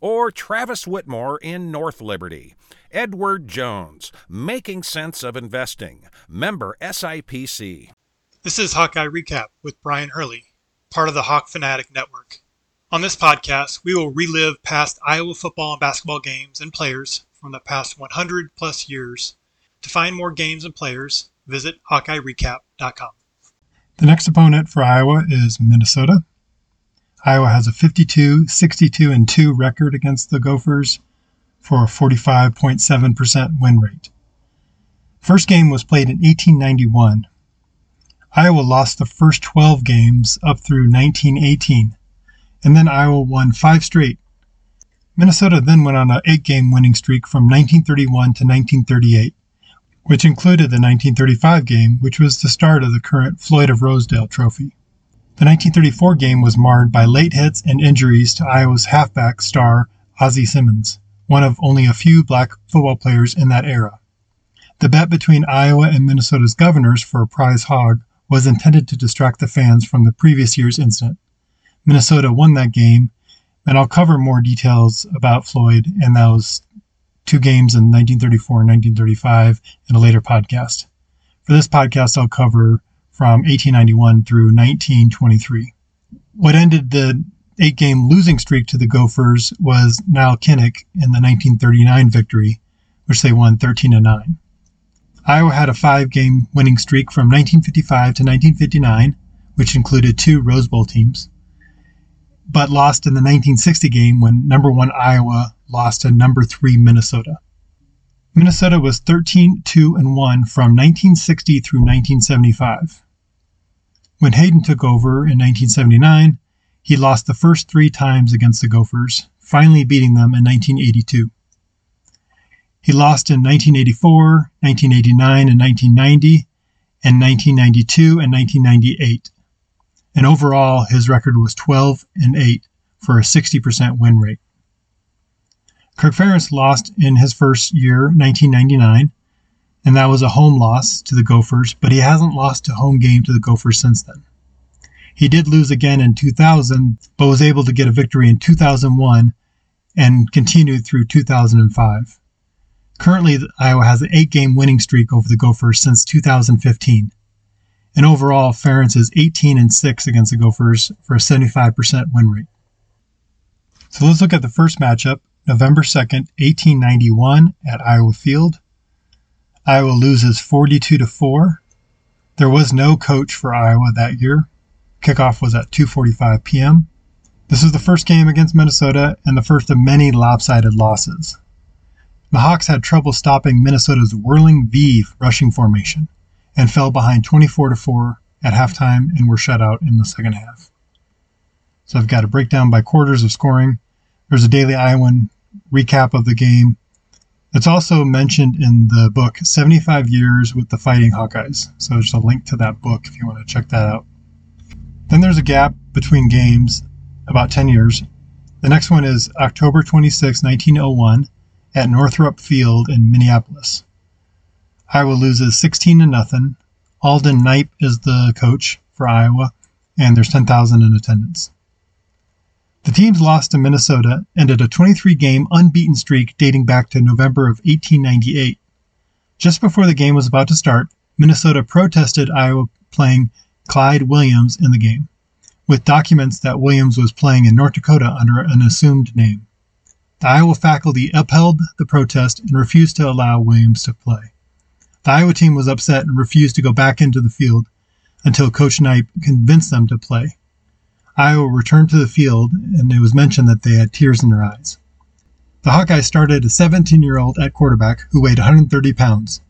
or or Travis Whitmore in North Liberty. Edward Jones, Making Sense of Investing, member SIPC. This is Hawkeye Recap with Brion Hurley, part of the Hawk Fanatic Network. On this podcast, we will relive past Iowa football and basketball games and players from the past 100 plus years. To find more games and players, visit HawkeyeRecap.com. The next opponent for Iowa is Minnesota. Iowa has a 52, 62, and 2 record against the Gophers for a 45.7% win rate. First game was played in 1891. Iowa lost the first 12 games up through 1918, and then Iowa won five straight. Minnesota then went on an eight game winning streak from 1931 to 1938, which included the 1935 game, which was the start of the current Floyd of Rosedale trophy. The 1934 game was marred by late hits and injuries to Iowa's halfback star Ozzie Simmons, one of only a few black football players in that era. The bet between Iowa and Minnesota's governors for a prize hog was intended to distract the fans from the previous year's incident. Minnesota won that game, and I'll cover more details about Floyd and those two games in 1934 and 1935 in a later podcast. For this podcast, I'll cover from 1891 through 1923. What ended the eight game losing streak to the Gophers was Nile Kinnick in the 1939 victory, which they won 13 to 9. Iowa had a five game winning streak from 1955 to 1959, which included two Rose Bowl teams, but lost in the 1960 game when number one Iowa lost to number three Minnesota. Minnesota was 13 2 and 1 from 1960 through 1975. When Hayden took over in 1979, he lost the first three times against the Gophers, finally beating them in 1982. He lost in 1984, 1989, and 1990, and 1992 and 1998. And overall, his record was 12 and 8 for a 60% win rate. Kirk Ferentz lost in his first year, 1999, and that was a home loss to the Gophers, but he hasn't lost a home game to the Gophers since then. He did lose again in 2000, but was able to get a victory in 2001 and continued through 2005. Currently, Iowa has an eight game winning streak over the Gophers since 2015. And overall, Ferentz is 18 and 6 against the Gophers for a 75% win rate. So let's look at the first matchup, November 2nd, 1891 at Iowa Field. Iowa loses 42 to 4. There was no coach for Iowa that year. Kickoff was at 2:45 p.m. This was the first game against Minnesota and the first of many lopsided losses. The Hawks had trouble stopping Minnesota's whirling V rushing formation and fell behind 24 to 4 at halftime and were shut out in the second half. So I've got a breakdown by quarters of scoring. There's a daily Iowan recap of the game it's also mentioned in the book 75 Years with the Fighting Hawkeyes. So there's a link to that book if you want to check that out. Then there's a gap between games, about 10 years. The next one is October 26, 1901, at Northrop Field in Minneapolis. Iowa loses 16 to nothing. Alden Knipe is the coach for Iowa, and there's 10,000 in attendance. The team's loss to Minnesota ended a 23 game unbeaten streak dating back to November of 1898. Just before the game was about to start, Minnesota protested Iowa playing Clyde Williams in the game, with documents that Williams was playing in North Dakota under an assumed name. The Iowa faculty upheld the protest and refused to allow Williams to play. The Iowa team was upset and refused to go back into the field until Coach Knipe convinced them to play. Iowa returned to the field, and it was mentioned that they had tears in their eyes. The Hawkeyes started a 17 year old at quarterback who weighed 130 pounds,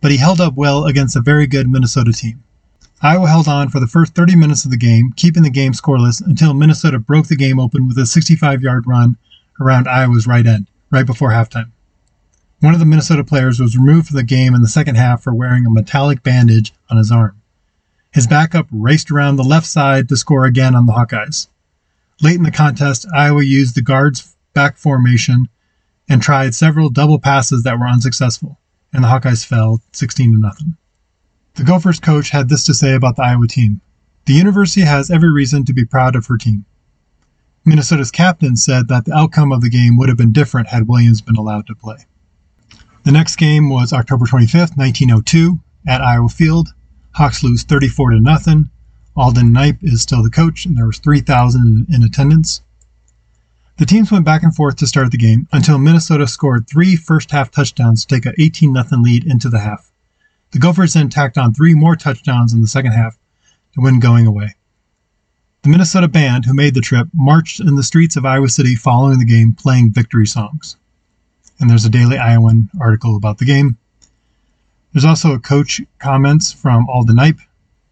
but he held up well against a very good Minnesota team. Iowa held on for the first 30 minutes of the game, keeping the game scoreless until Minnesota broke the game open with a 65 yard run around Iowa's right end, right before halftime. One of the Minnesota players was removed from the game in the second half for wearing a metallic bandage on his arm. His backup raced around the left side to score again on the Hawkeyes. Late in the contest, Iowa used the guards back formation and tried several double passes that were unsuccessful, and the Hawkeyes fell 16 to nothing. The Gophers coach had this to say about the Iowa team. The university has every reason to be proud of her team. Minnesota's captain said that the outcome of the game would have been different had Williams been allowed to play. The next game was October 25th, 1902, at Iowa Field. Hawks lose 34 to nothing. Alden Knipe is still the coach, and there was 3,000 in attendance. The teams went back and forth to start the game until Minnesota scored three first half touchdowns to take a 18 0 lead into the half. The Gophers then tacked on three more touchdowns in the second half to win going away. The Minnesota band, who made the trip, marched in the streets of Iowa City following the game playing victory songs. And there's a Daily Iowan article about the game. There's also a coach comments from Alden Knipe.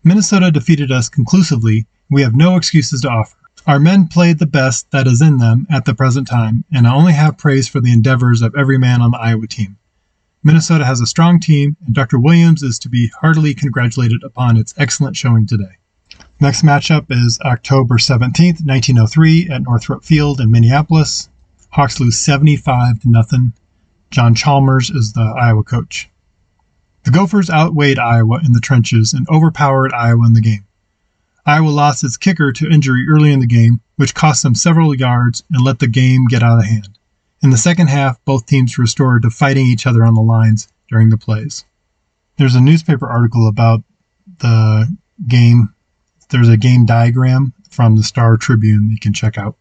Minnesota defeated us conclusively. We have no excuses to offer. Our men played the best that is in them at the present time, and I only have praise for the endeavors of every man on the Iowa team. Minnesota has a strong team, and Dr. Williams is to be heartily congratulated upon its excellent showing today. Next matchup is October 17th, 1903, at Northrop Field in Minneapolis. Hawks lose 75 to nothing. John Chalmers is the Iowa coach. The Gophers outweighed Iowa in the trenches and overpowered Iowa in the game. Iowa lost its kicker to injury early in the game, which cost them several yards and let the game get out of hand. In the second half, both teams restored to fighting each other on the lines during the plays. There's a newspaper article about the game. There's a game diagram from the Star Tribune you can check out.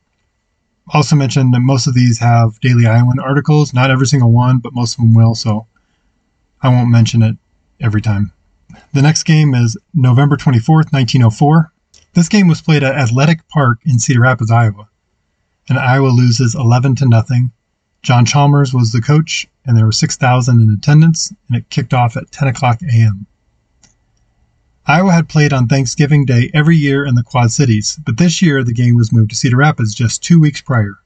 Also mentioned that most of these have Daily Iowan articles, not every single one, but most of them will, so I won't mention it every time. The next game is November 24th, 1904. This game was played at Athletic Park in Cedar Rapids, Iowa. And Iowa loses 11 to nothing. John Chalmers was the coach, and there were 6,000 in attendance, and it kicked off at 10 o'clock a.m. Iowa had played on Thanksgiving Day every year in the Quad Cities, but this year the game was moved to Cedar Rapids just two weeks prior.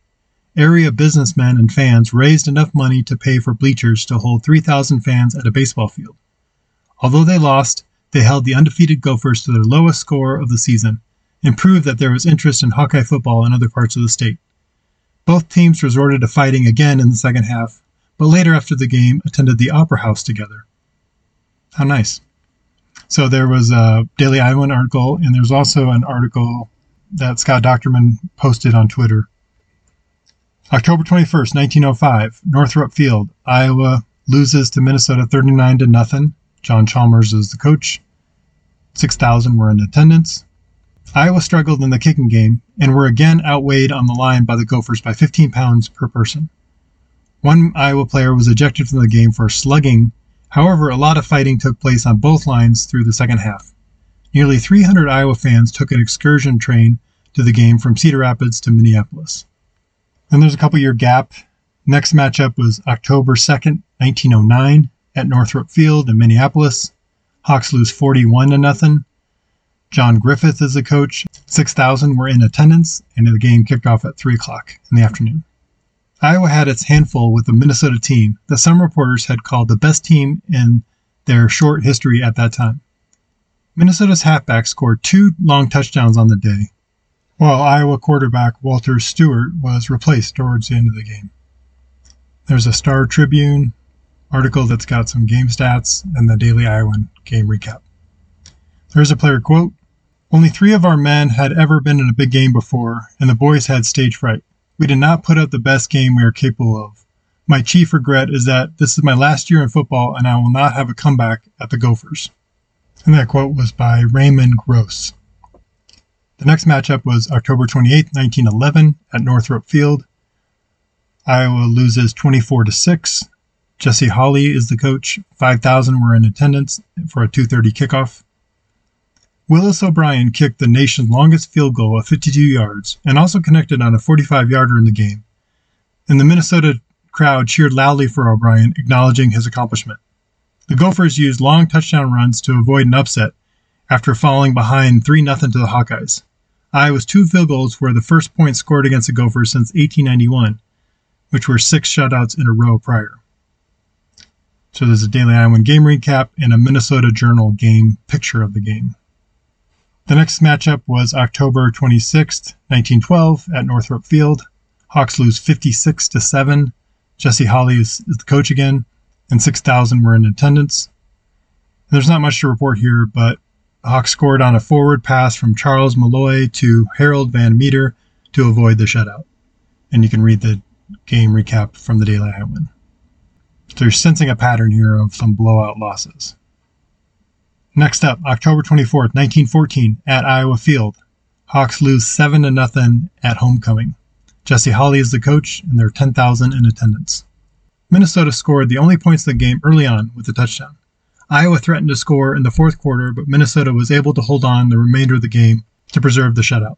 Area businessmen and fans raised enough money to pay for bleachers to hold 3,000 fans at a baseball field. Although they lost, they held the undefeated Gophers to their lowest score of the season and proved that there was interest in Hawkeye football in other parts of the state. Both teams resorted to fighting again in the second half, but later after the game attended the Opera House together. How nice. So there was a Daily Iowan article, and there's also an article that Scott Dochterman posted on Twitter October 21st, 1905, Northrop Field, Iowa loses to Minnesota 39 to nothing. John Chalmers is the coach. 6,000 were in attendance. Iowa struggled in the kicking game and were again outweighed on the line by the Gophers by 15 pounds per person. One Iowa player was ejected from the game for slugging. However, a lot of fighting took place on both lines through the second half. Nearly 300 Iowa fans took an excursion train to the game from Cedar Rapids to Minneapolis. Then there's a couple year gap. Next matchup was October 2nd, 1909 at Northrop Field in Minneapolis. Hawks lose 41 to nothing. John Griffith is the coach. 6,000 were in attendance, and the game kicked off at 3 o'clock in the afternoon. Iowa had its handful with the Minnesota team that some reporters had called the best team in their short history at that time. Minnesota's halfback scored two long touchdowns on the day, while Iowa quarterback Walter Stewart was replaced towards the end of the game. There's a Star Tribune article that's got some game stats and the Daily Iowan game recap. There's a player quote Only three of our men had ever been in a big game before, and the boys had stage fright. We did not put up the best game we are capable of. My chief regret is that this is my last year in football and I will not have a comeback at the Gophers. And that quote was by Raymond Gross. The next matchup was October 28, 1911, at Northrop Field. Iowa loses 24 to 6. Jesse Hawley is the coach. 5,000 were in attendance for a 2:30 kickoff. Willis O'Brien kicked the nation's longest field goal of 52 yards and also connected on a 45-yarder in the game. And the Minnesota crowd cheered loudly for O'Brien, acknowledging his accomplishment. The Gophers used long touchdown runs to avoid an upset after falling behind 3 0 to the Hawkeyes. Iowa's two field goals were the first points scored against the Gophers since 1891, which were six shutouts in a row prior. So there's a Daily Iowan game recap and a Minnesota Journal game picture of the game. The next matchup was October 26, 1912, at Northrop Field. Hawks lose 56 to 7. Jesse Hawley is, is the coach again, and 6,000 were in attendance. There's not much to report here, but Hawks scored on a forward pass from Charles Malloy to Harold Van Meter to avoid the shutout. And you can read the game recap from the Daily Iowan. So you're sensing a pattern here of some blowout losses. Next up, October 24th, 1914, at Iowa Field. Hawks lose 7 to nothing at homecoming. Jesse Hawley is the coach, and there are 10,000 in attendance. Minnesota scored the only points of the game early on with a touchdown. Iowa threatened to score in the fourth quarter, but Minnesota was able to hold on the remainder of the game to preserve the shutout.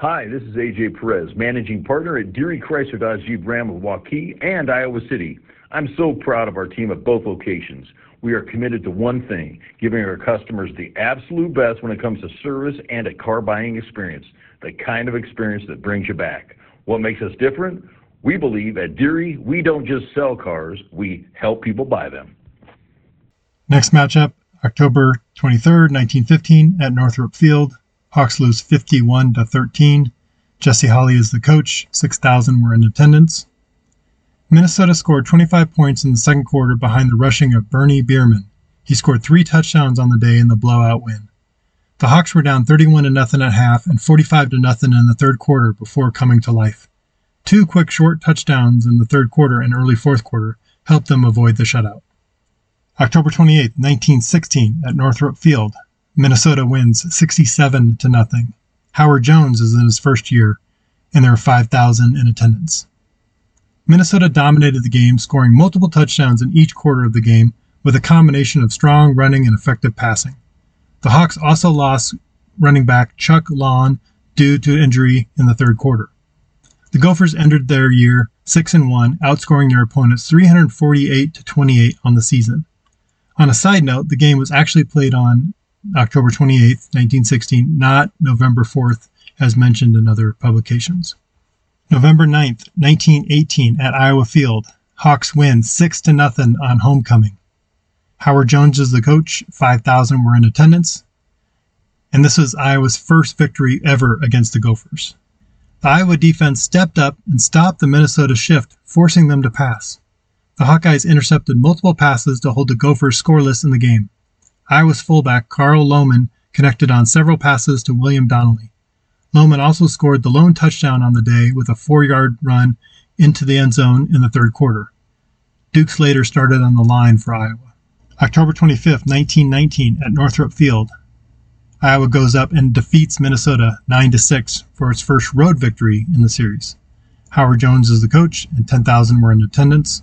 Hi, this is AJ Perez, managing partner at Deery Chrysler Dodge Jeep Ram of Waukee and Iowa City. I'm so proud of our team at both locations. We are committed to one thing, giving our customers the absolute best when it comes to service and a car buying experience, the kind of experience that brings you back. What makes us different? We believe at Deery, we don't just sell cars, we help people buy them. Next matchup, October 23rd, 1915, at Northrop Field. Hawks lose 51 to 13. Jesse Hawley is the coach. 6,000 were in attendance. Minnesota scored 25 points in the second quarter behind the rushing of Bernie Bierman. He scored three touchdowns on the day in the blowout win. The Hawks were down 31 to nothing at half and 45 to nothing in the third quarter before coming to life. Two quick short touchdowns in the third quarter and early fourth quarter helped them avoid the shutout. October 28, 1916, at Northrop Field, Minnesota wins 67 to nothing. Howard Jones is in his first year, and there are 5,000 in attendance. Minnesota dominated the game, scoring multiple touchdowns in each quarter of the game with a combination of strong running and effective passing. The Hawks also lost running back Chuck Long due to injury in the third quarter. The Gophers ended their year 6 and 1, outscoring their opponents 348 to 28 on the season. On a side note, the game was actually played on October 28, 1916, not November 4th, as mentioned in other publications. November 9th, 1918, at Iowa Field, Hawks win 6 to nothing on homecoming. Howard Jones is the coach, 5,000 were in attendance, and this was Iowa's first victory ever against the Gophers. The Iowa defense stepped up and stopped the Minnesota shift, forcing them to pass. The Hawkeyes intercepted multiple passes to hold the Gophers scoreless in the game. Iowa's fullback Carl Lohman connected on several passes to William Donnelly. Lohman also scored the lone touchdown on the day with a four yard run into the end zone in the third quarter. Duke Slater started on the line for Iowa. October 25, 1919, at Northrop Field, Iowa goes up and defeats Minnesota 9 6 for its first road victory in the series. Howard Jones is the coach, and 10,000 were in attendance.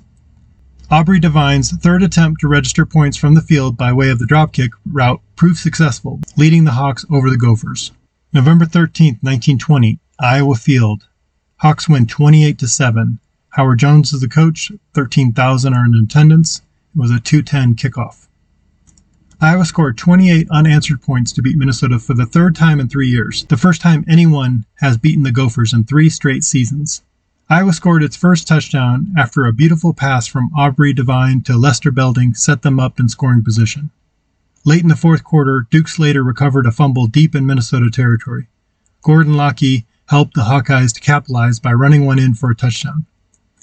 Aubrey Devine's third attempt to register points from the field by way of the dropkick route proved successful, leading the Hawks over the Gophers. November 13, 1920, Iowa Field. Hawks win 28 to 7. Howard Jones is the coach, 13,000 are in attendance. It was a 210 kickoff. Iowa scored 28 unanswered points to beat Minnesota for the third time in three years, the first time anyone has beaten the Gophers in three straight seasons. Iowa scored its first touchdown after a beautiful pass from Aubrey Devine to Lester Belding set them up in scoring position. Late in the fourth quarter, Duke Slater recovered a fumble deep in Minnesota territory. Gordon Lockey helped the Hawkeyes to capitalize by running one in for a touchdown.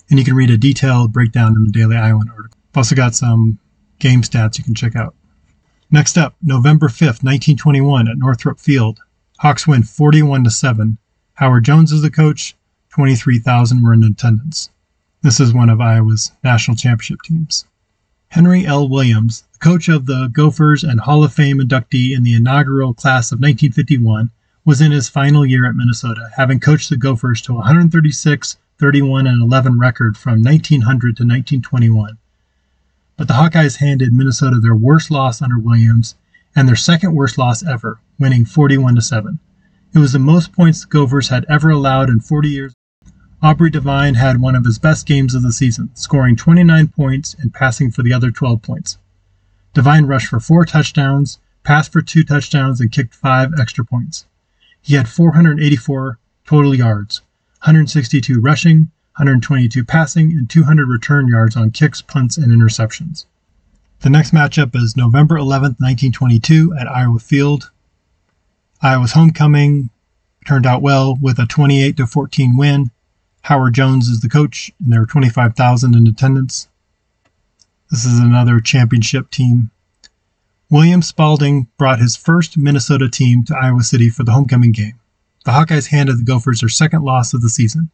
And you can read a detailed breakdown in the Daily Iowan article. I've also got some game stats you can check out. Next up, November 5th, 1921 at Northrop Field. Hawks win 41 to 7. Howard Jones is the coach. 23,000 were in attendance. This is one of Iowa's national championship teams. Henry L. Williams, the coach of the Gophers and Hall of Fame inductee in the inaugural class of 1951, was in his final year at Minnesota, having coached the Gophers to 136, 31, and 11 record from 1900 to 1921 but the Hawkeyes handed Minnesota their worst loss under Williams and their second worst loss ever, winning 41 to 7. It was the most points the Gophers had ever allowed in 40 years. Aubrey Devine had one of his best games of the season, scoring 29 points and passing for the other 12 points. Devine rushed for four touchdowns, passed for two touchdowns, and kicked five extra points. He had 484 total yards, 162 rushing, 122 passing, and 200 return yards on kicks, punts, and interceptions. The next matchup is November 11th, 1922, at Iowa Field. Iowa's homecoming turned out well with a 28 to 14 win. Howard Jones is the coach, and there were 25,000 in attendance. This is another championship team. William Spaulding brought his first Minnesota team to Iowa City for the homecoming game. The Hawkeyes handed the Gophers their second loss of the season.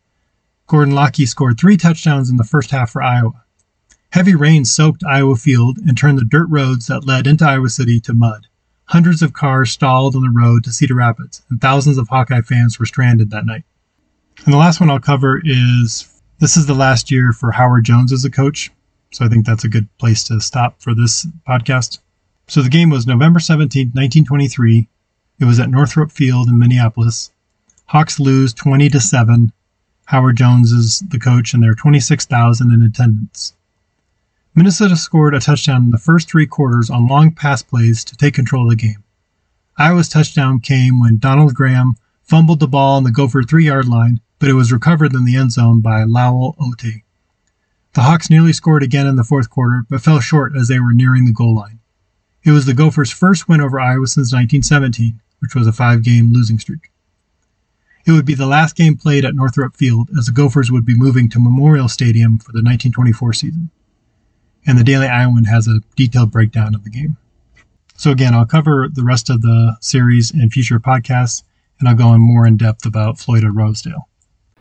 Gordon Lockey scored three touchdowns in the first half for Iowa. Heavy rain soaked Iowa Field and turned the dirt roads that led into Iowa City to mud. Hundreds of cars stalled on the road to Cedar Rapids, and thousands of Hawkeye fans were stranded that night. And the last one I'll cover is this is the last year for Howard Jones as a coach, so I think that's a good place to stop for this podcast. So the game was November 17, 1923. It was at Northrop Field in Minneapolis. Hawks lose 20 to 7 Howard Jones is the coach, and there are 26,000 in attendance. Minnesota scored a touchdown in the first three quarters on long pass plays to take control of the game. Iowa's touchdown came when Donald Graham fumbled the ball on the Gopher three yard line, but it was recovered in the end zone by Lowell Otte. The Hawks nearly scored again in the fourth quarter, but fell short as they were nearing the goal line. It was the Gophers' first win over Iowa since 1917, which was a five game losing streak. It would be the last game played at Northrop Field as the Gophers would be moving to Memorial Stadium for the 1924 season. And the Daily Iowan has a detailed breakdown of the game. So, again, I'll cover the rest of the series in future podcasts, and I'll go in more in depth about Floyd Rosedale.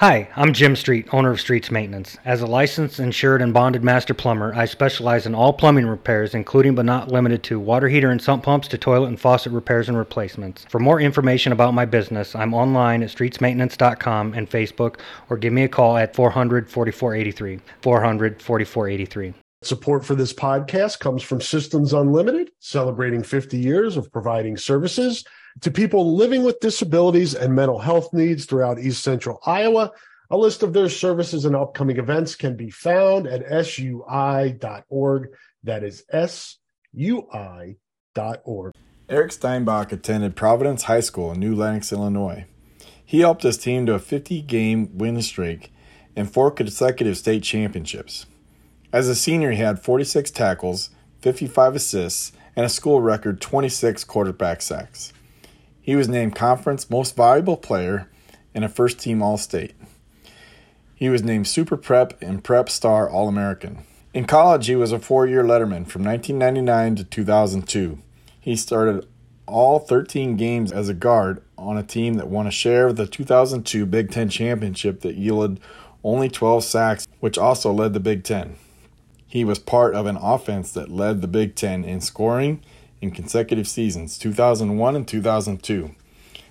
Hi, I'm Jim Street, owner of Streets Maintenance. As a licensed, insured, and bonded master plumber, I specialize in all plumbing repairs, including but not limited to water heater and sump pumps to toilet and faucet repairs and replacements. For more information about my business, I'm online at streetsmaintenance.com and Facebook, or give me a call at 400 4483. 400 4483. Support for this podcast comes from Systems Unlimited, celebrating 50 years of providing services to people living with disabilities and mental health needs throughout East Central Iowa. A list of their services and upcoming events can be found at sui.org. That is sui.org. Eric Steinbach attended Providence High School in New Lenox, Illinois. He helped his team to a 50 game win streak and four consecutive state championships. As a senior, he had 46 tackles, 55 assists, and a school record 26 quarterback sacks. He was named Conference Most Valuable Player and a first team All State. He was named Super Prep and Prep Star All American. In college, he was a four year letterman from 1999 to 2002. He started all 13 games as a guard on a team that won a share of the 2002 Big Ten Championship that yielded only 12 sacks, which also led the Big Ten. He was part of an offense that led the Big Ten in scoring in consecutive seasons, 2001 and 2002.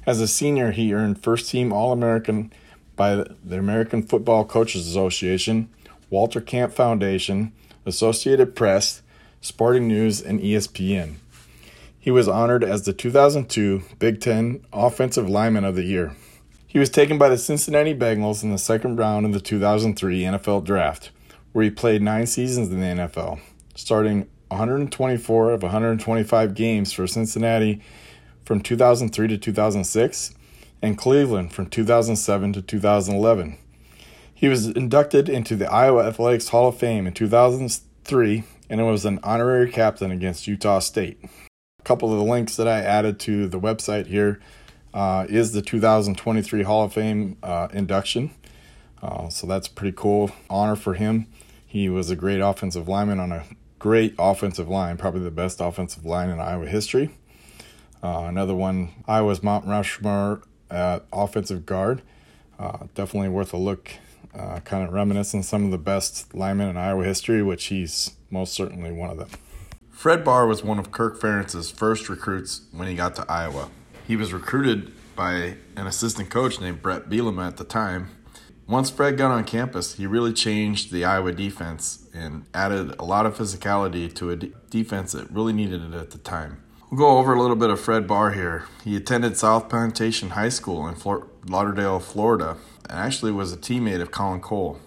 As a senior, he earned first team All American by the American Football Coaches Association, Walter Camp Foundation, Associated Press, Sporting News, and ESPN. He was honored as the 2002 Big Ten Offensive Lineman of the Year. He was taken by the Cincinnati Bengals in the second round of the 2003 NFL Draft, where he played nine seasons in the NFL, starting 124 of 125 games for Cincinnati from 2003 to 2006 and Cleveland from 2007 to 2011. He was inducted into the Iowa Athletics Hall of Fame in 2003 and was an honorary captain against Utah State. A couple of the links that I added to the website here uh, is the 2023 Hall of Fame uh, induction. Uh, so that's pretty cool honor for him. He was a great offensive lineman on a great offensive line, probably the best offensive line in Iowa history. Uh, another one, Iowa's Mount Rushmore at offensive guard. Uh, definitely worth a look, uh, kind of reminiscing some of the best linemen in Iowa history, which he's most certainly one of them. Fred Barr was one of Kirk Ferentz's first recruits when he got to Iowa. He was recruited by an assistant coach named Brett Bielema at the time. Once Fred got on campus, he really changed the Iowa defense and added a lot of physicality to a d- defense that really needed it at the time. We'll go over a little bit of Fred Barr here. He attended South Plantation High School in Fort Lauderdale, Florida, and actually was a teammate of Colin Cole.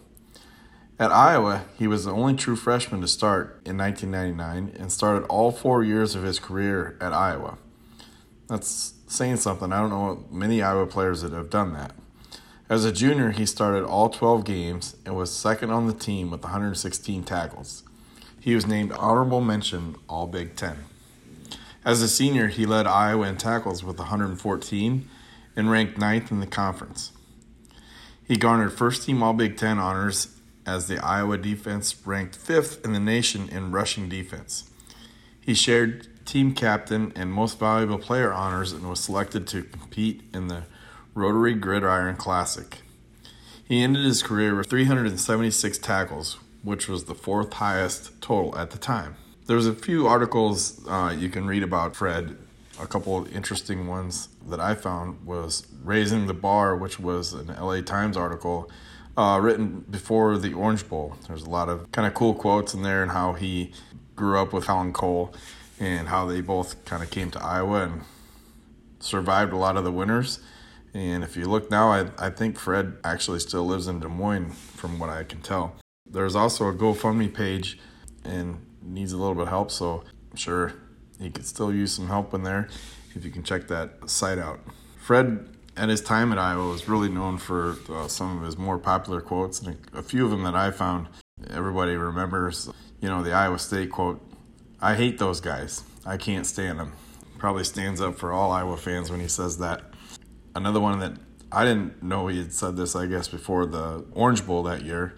At Iowa, he was the only true freshman to start in 1999 and started all four years of his career at Iowa. That's saying something. I don't know many Iowa players that have done that. As a junior, he started all 12 games and was second on the team with 116 tackles. He was named honorable mention All Big Ten. As a senior, he led Iowa in tackles with 114 and ranked ninth in the conference. He garnered first team All Big Ten honors as the Iowa defense ranked fifth in the nation in rushing defense. He shared team captain and most valuable player honors and was selected to compete in the Rotary Gridiron Classic. He ended his career with 376 tackles, which was the fourth highest total at the time. There's a few articles uh, you can read about Fred. A couple interesting ones that I found was Raising the Bar, which was an LA Times article uh, written before the Orange Bowl. There's a lot of kind of cool quotes in there and how he grew up with Colin Cole and how they both kind of came to Iowa and survived a lot of the winners. And if you look now, I, I think Fred actually still lives in Des Moines, from what I can tell. There's also a GoFundMe page and needs a little bit of help, so I'm sure he could still use some help in there if you can check that site out. Fred at his time at Iowa was really known for uh, some of his more popular quotes, and a, a, few of them that I found everybody remembers. You know, the Iowa State quote I hate those guys. I can't stand them. Probably stands up for all Iowa fans when he says that. Another one that I didn't know he had said this, I guess, before the Orange Bowl that year.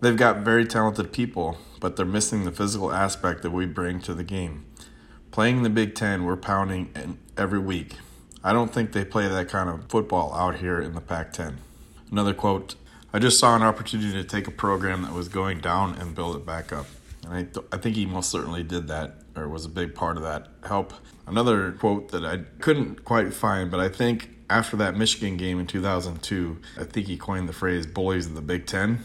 They've got very talented people, but they're missing the physical aspect that we bring to the game. Playing the Big Ten, we're pounding every week. I don't think they play that kind of football out here in the Pac 10. Another quote I just saw an opportunity to take a program that was going down and build it back up. And I, th- I think he most certainly did that, or was a big part of that help. Another quote that I couldn't quite find, but I think after that Michigan game in 2002, I think he coined the phrase bullies of the Big Ten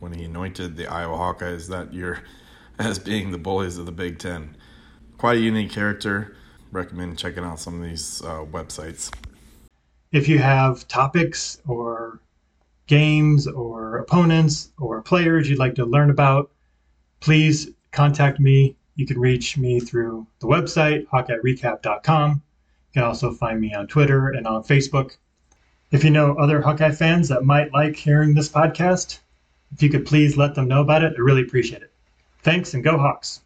when he anointed the Iowa Hawkeyes that year as being the bullies of the Big Ten. Quite a unique character recommend checking out some of these uh, websites. If you have topics or games or opponents or players you'd like to learn about, please contact me. You can reach me through the website, HawkeyeRecap.com. You can also find me on Twitter and on Facebook. If you know other Hawkeye fans that might like hearing this podcast, if you could please let them know about it, I really appreciate it. Thanks and go Hawks.